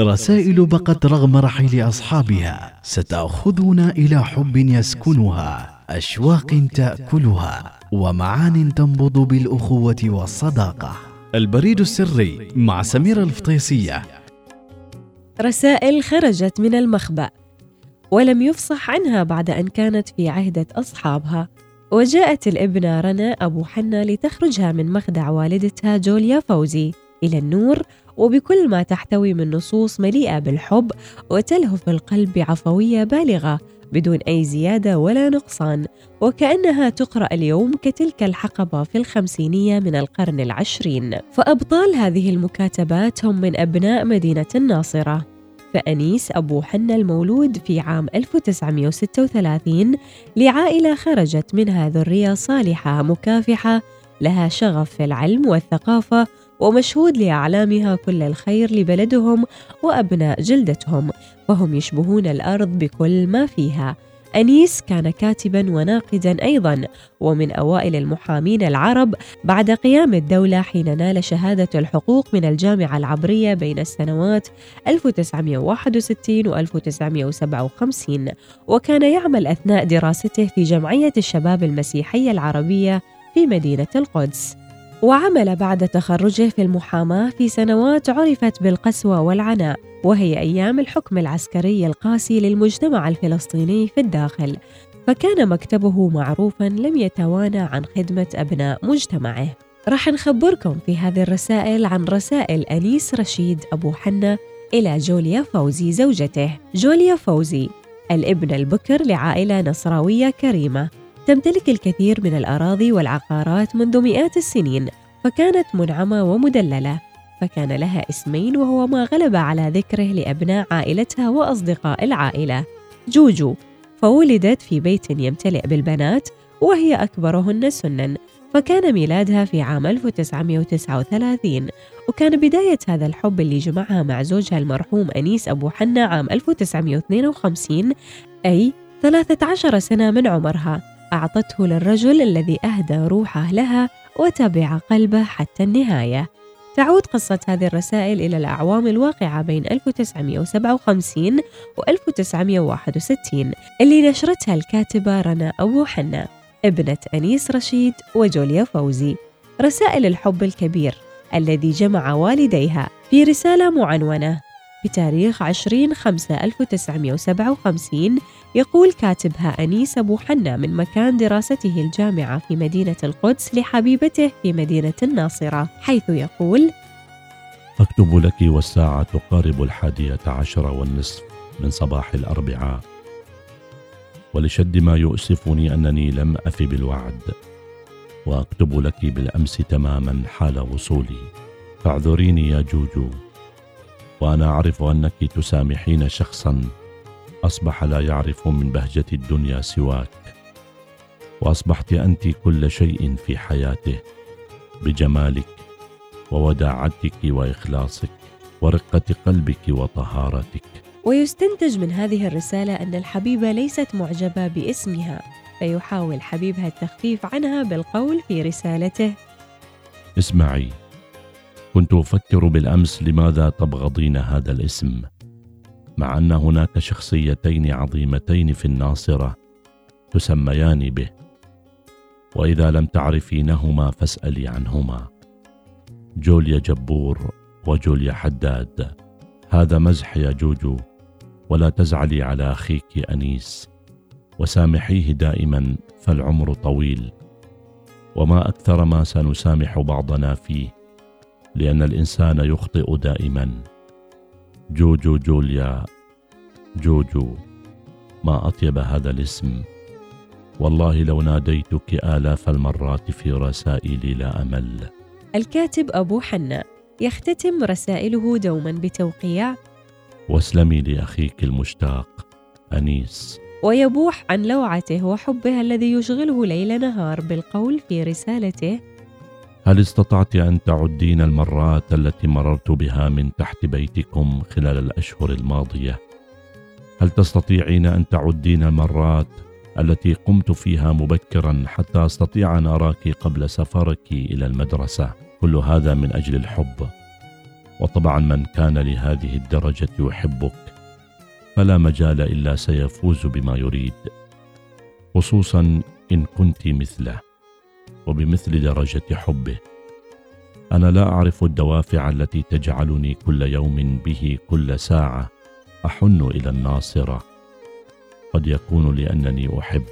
رسائل بقت رغم رحيل أصحابها ستاخذنا إلى حب يسكنها أشواق تأكلها ومعان تنبض بالأخوة والصداقة. البريد السري مع سميره الفطيسية. رسائل خرجت من المخبأ ولم يفصح عنها بعد أن كانت في عهدة أصحابها وجاءت الابنة رنا أبو حنا لتخرجها من مخدع والدتها جوليا فوزي إلى النور وبكل ما تحتوي من نصوص مليئة بالحب وتلهف القلب بعفوية بالغة بدون أي زيادة ولا نقصان. وكأنها تقرأ اليوم كتلك الحقبة في الخمسينية من القرن العشرين. فأبطال هذه المكاتبات هم من أبناء مدينة الناصرة. فأنيس أبو حنا المولود في عام 1936 لعائلة خرجت منها ذرية صالحة مكافحة لها شغف في العلم والثقافة ومشهود لأعلامها كل الخير لبلدهم وأبناء جلدتهم وهم يشبهون الأرض بكل ما فيها. أنيس كان كاتبا وناقدا أيضا ومن أوائل المحامين العرب بعد قيام الدولة حين نال شهادة الحقوق من الجامعة العبرية بين السنوات 1961 و 1957 وكان يعمل أثناء دراسته في جمعية الشباب المسيحية العربية في مدينة القدس. وعمل بعد تخرجه في المحاماة في سنوات عرفت بالقسوة والعناء وهي أيام الحكم العسكري القاسي للمجتمع الفلسطيني في الداخل. فكان مكتبه معروفا لم يتوانى عن خدمة أبناء مجتمعه. راح نخبركم في هذه الرسائل عن رسائل أنيس رشيد أبو حنا إلى جوليا فوزي زوجته. جوليا فوزي الابن البكر لعائلة نصراوية كريمة. تمتلك الكثير من الأراضي والعقارات منذ مئات السنين فكانت منعمة ومدللة فكان لها اسمين وهو ما غلب على ذكره لأبناء عائلتها وأصدقاء العائلة. جوجو فولدت في بيت يمتلئ بالبنات وهي أكبرهن سنا فكان ميلادها في عام 1939 وكان بداية هذا الحب اللي جمعها مع زوجها المرحوم أنيس أبو حنا عام 1952 أي 13 سنة من عمرها. أعطته للرجل الذي أهدى روحه لها وتبع قلبه حتى النهاية. تعود قصة هذه الرسائل إلى الأعوام الواقعة بين 1957 و 1961 اللي نشرتها الكاتبة رنا أبو حنا ابنة أنيس رشيد وجوليا فوزي. رسائل الحب الكبير الذي جمع والديها في رسالة معنونة. بتاريخ 20 5 1957 يقول كاتبها أنيس أبو حنا من مكان دراسته الجامعة في مدينة القدس لحبيبته في مدينة الناصرة حيث يقول أكتب لك والساعة تقارب الحادية عشر والنصف من صباح الأربعاء. ولشد ما يؤسفني أنني لم أف بالوعد. وأكتب لك بالأمس تماما حال وصولي. فاعذريني يا جوجو. وأنا أعرف أنك تسامحين شخصا. أصبح لا يعرف من بهجة الدنيا سواك. وأصبحت أنت كل شيء في حياته بجمالك ووداعتك وإخلاصك ورقة قلبك وطهارتك. ويستنتج من هذه الرسالة أن الحبيبة ليست معجبة باسمها فيحاول حبيبها التخفيف عنها بالقول في رسالته. اسمعي كنت أفكر بالأمس لماذا تبغضين هذا الاسم مع أن هناك شخصيتين عظيمتين في الناصرة تسميان به وإذا لم تعرفينهما فاسألي عنهما. جوليا جبور وجوليا حداد هذا مزح يا جوجو ولا تزعلي على أخيك أنيس وسامحيه دائما فالعمر طويل وما أكثر ما سنسامح بعضنا فيه. لأن الإنسان يخطئ دائما. جوجو جوليا جوجو ما أطيب هذا الاسم. والله لو ناديتك آلاف المرات في رسائلي لا أمل. الكاتب أبو حنا يختتم رسائله دوما بتوقيع واسلمي لأخيك المشتاق أنيس. ويبوح عن لوعته وحبها الذي يشغله ليل نهار بالقول في رسالته هل استطعت أن تعدين المرات التي مررت بها من تحت بيتكم خلال الأشهر الماضية؟ هل تستطيعين أن تعدين المرات التي قمت فيها مبكرا حتى أستطيع أن أراك قبل سفرك إلى المدرسة؟ كل هذا من أجل الحب. وطبعا من كان لهذه الدرجة يحبك فلا مجال إلا سيفوز بما يريد خصوصا إن كنت مثله. وبمثل درجة حبه. أنا لا أعرف الدوافع التي تجعلني كل يوم به كل ساعة أحن إلى الناصرة. قد يكون لأنني أحب.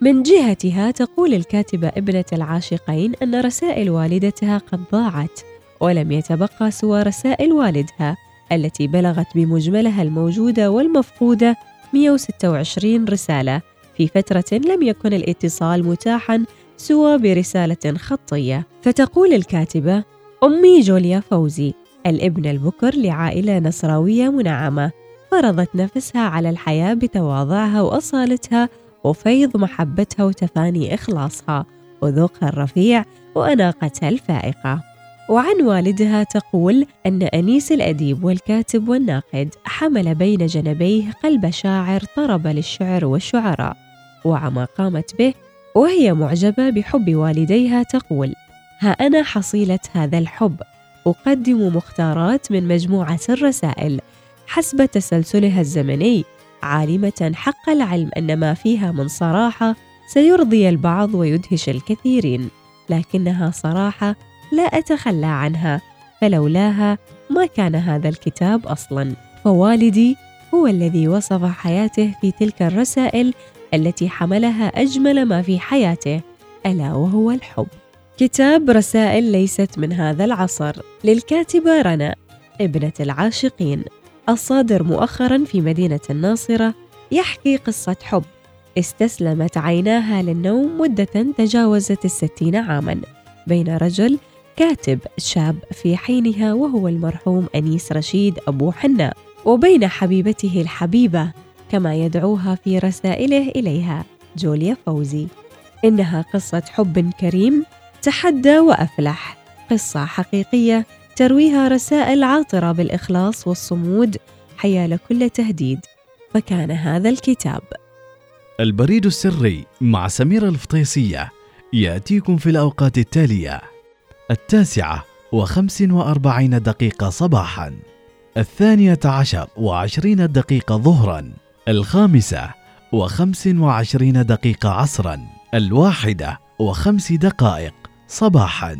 من جهتها تقول الكاتبة ابنة العاشقين أن رسائل والدتها قد ضاعت ولم يتبقى سوى رسائل والدها التي بلغت بمجملها الموجودة والمفقودة 126 رسالة. في فترة لم يكن الاتصال متاحا سوى برسالة خطية. فتقول الكاتبة أمي جوليا فوزي الابن البكر لعائلة نصراوية منعمة. فرضت نفسها على الحياة بتواضعها وأصالتها وفيض محبتها وتفاني إخلاصها. وذوقها الرفيع وأناقتها الفائقة. وعن والدها تقول أن أنيس الأديب والكاتب والناقد حمل بين جنبيه قلب شاعر طرب للشعر والشعراء. وعما قامت به وهي معجبة بحب والديها تقول ها أنا حصيلة هذا الحب أقدم مختارات من مجموعة الرسائل حسب تسلسلها الزمني عالمة حق العلم أن ما فيها من صراحة سيرضي البعض ويدهش الكثيرين لكنها صراحة لا أتخلى عنها فلولاها ما كان هذا الكتاب أصلا. فوالدي هو الذي وصف حياته في تلك الرسائل التي حملها أجمل ما في حياته ألا وهو الحب. كتاب رسائل ليست من هذا العصر. للكاتبة رنا ابنة العاشقين. الصادر مؤخرا في مدينة الناصرة يحكي قصة حب. استسلمت عيناها للنوم مدة تجاوزت الستين عاما بين رجل كاتب شاب في حينها وهو المرحوم أنيس رشيد أبو حنا وبين حبيبته الحبيبة كما يدعوها في رسائله إليها جوليا فوزي. إنها قصة حب كريم تحدى وأفلح. قصة حقيقية ترويها رسائل عاطرة بالإخلاص والصمود حيال كل تهديد. فكان هذا الكتاب. البريد السري مع سميرة الفطيسية يأتيكم في الأوقات التالية. التاسعة وخمس وأربعين دقيقة صباحا. الثانية عشر وعشرين دقيقة ظهرا. الخامسة وخمس وعشرين دقيقة عصرا الواحدة وخمس دقائق صباحا.